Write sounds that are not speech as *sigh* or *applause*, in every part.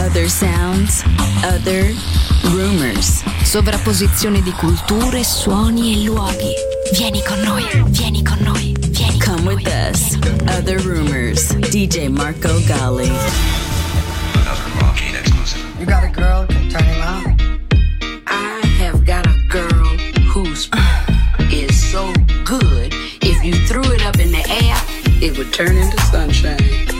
other sounds, other rumors. Sovrapposizione di culture, suoni e luoghi. Vieni con noi, vieni con noi, vieni Come con with noi, us. Other rumors. DJ Marco Gally. Another Rocky exclusive. You got a girl, turn him out. I have got a girl who's *sighs* is so good. If you threw it up in the air, it would turn into sunshine.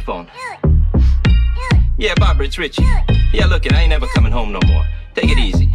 the phone. Yeah, Barbara, it's Richie. Yeah, look I ain't never coming home no more. Take it easy.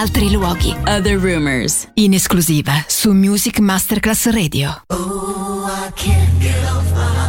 altri luoghi. Other Rumors. In esclusiva su Music Masterclass Radio. Oh, I can't get off my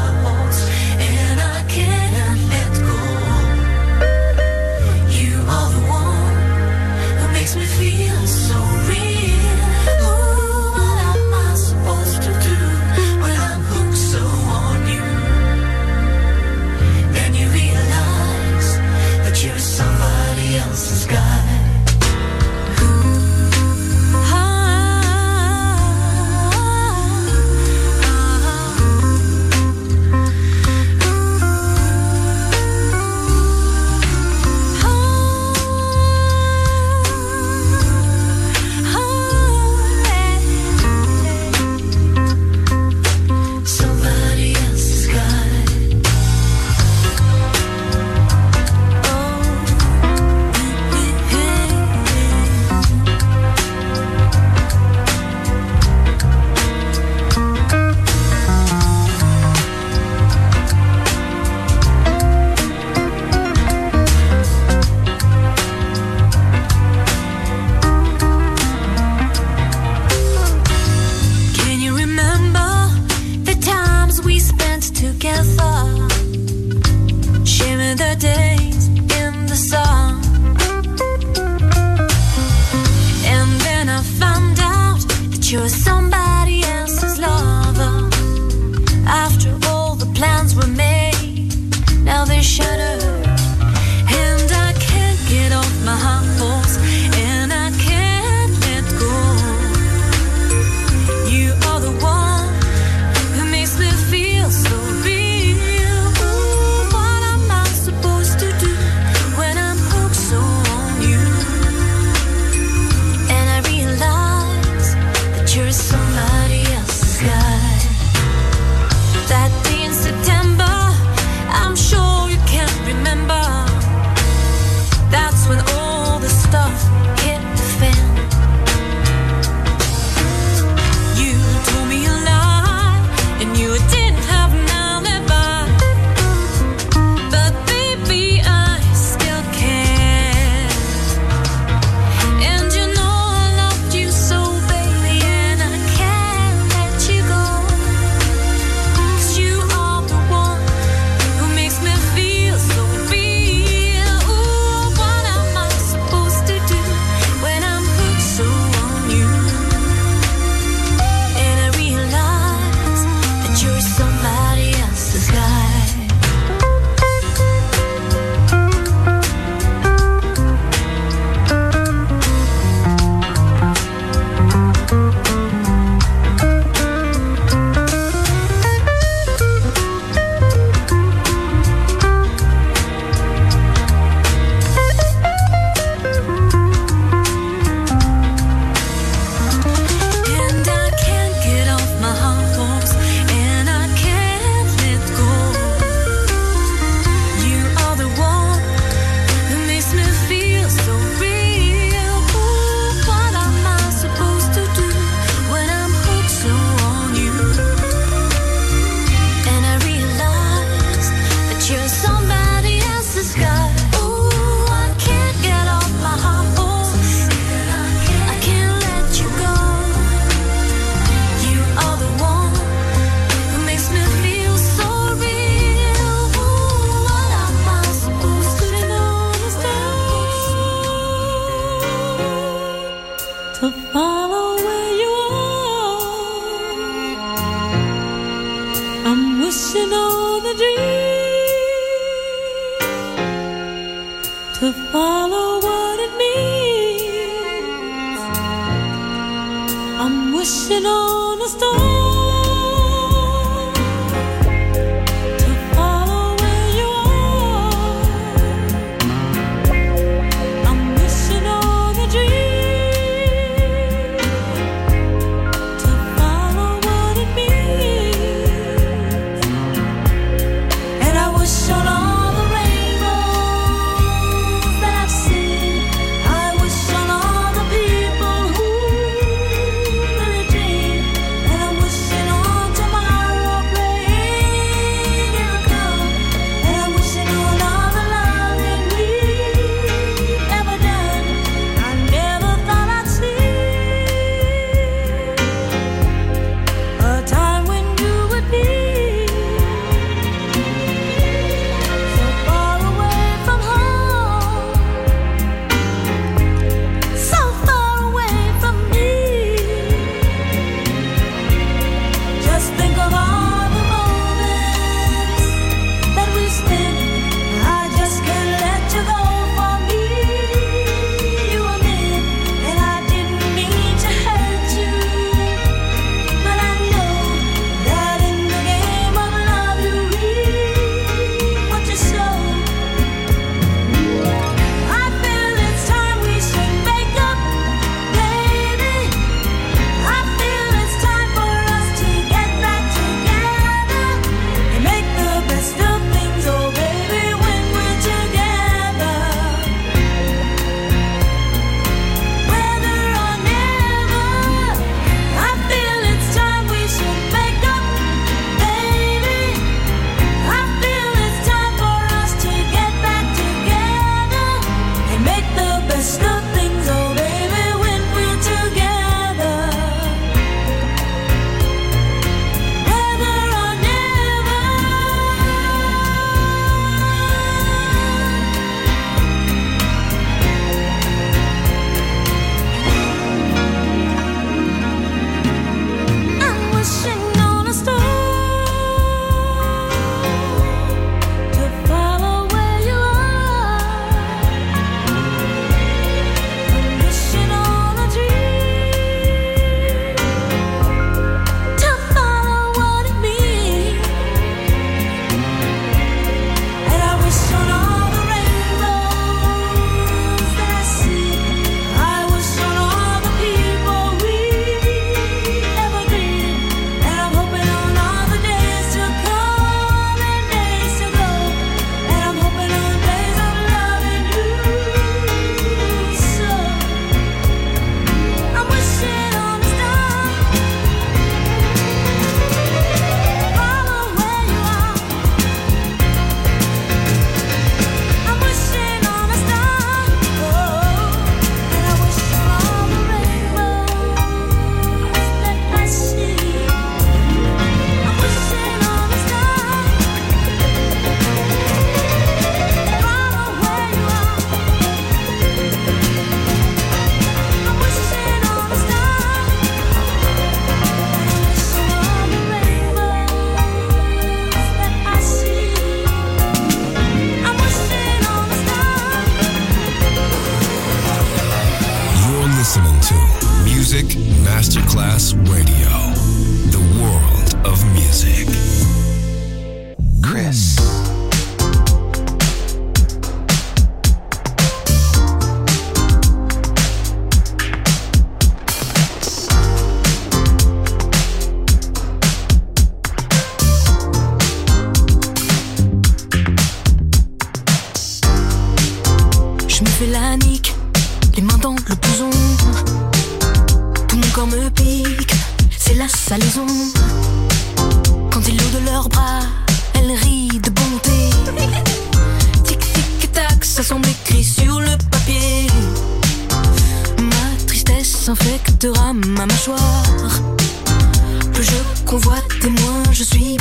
je suis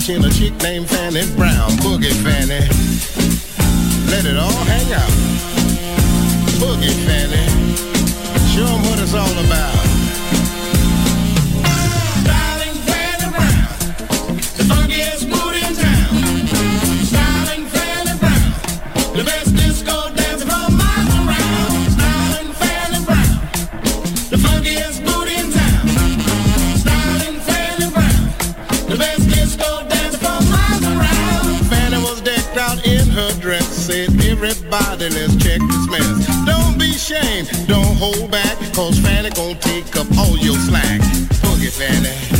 watching a chick named Fanny Brown. Everybody, let's check this mess. Don't be ashamed, don't hold back, cause Fanny gon' take up all your slack. Boogie Fanny.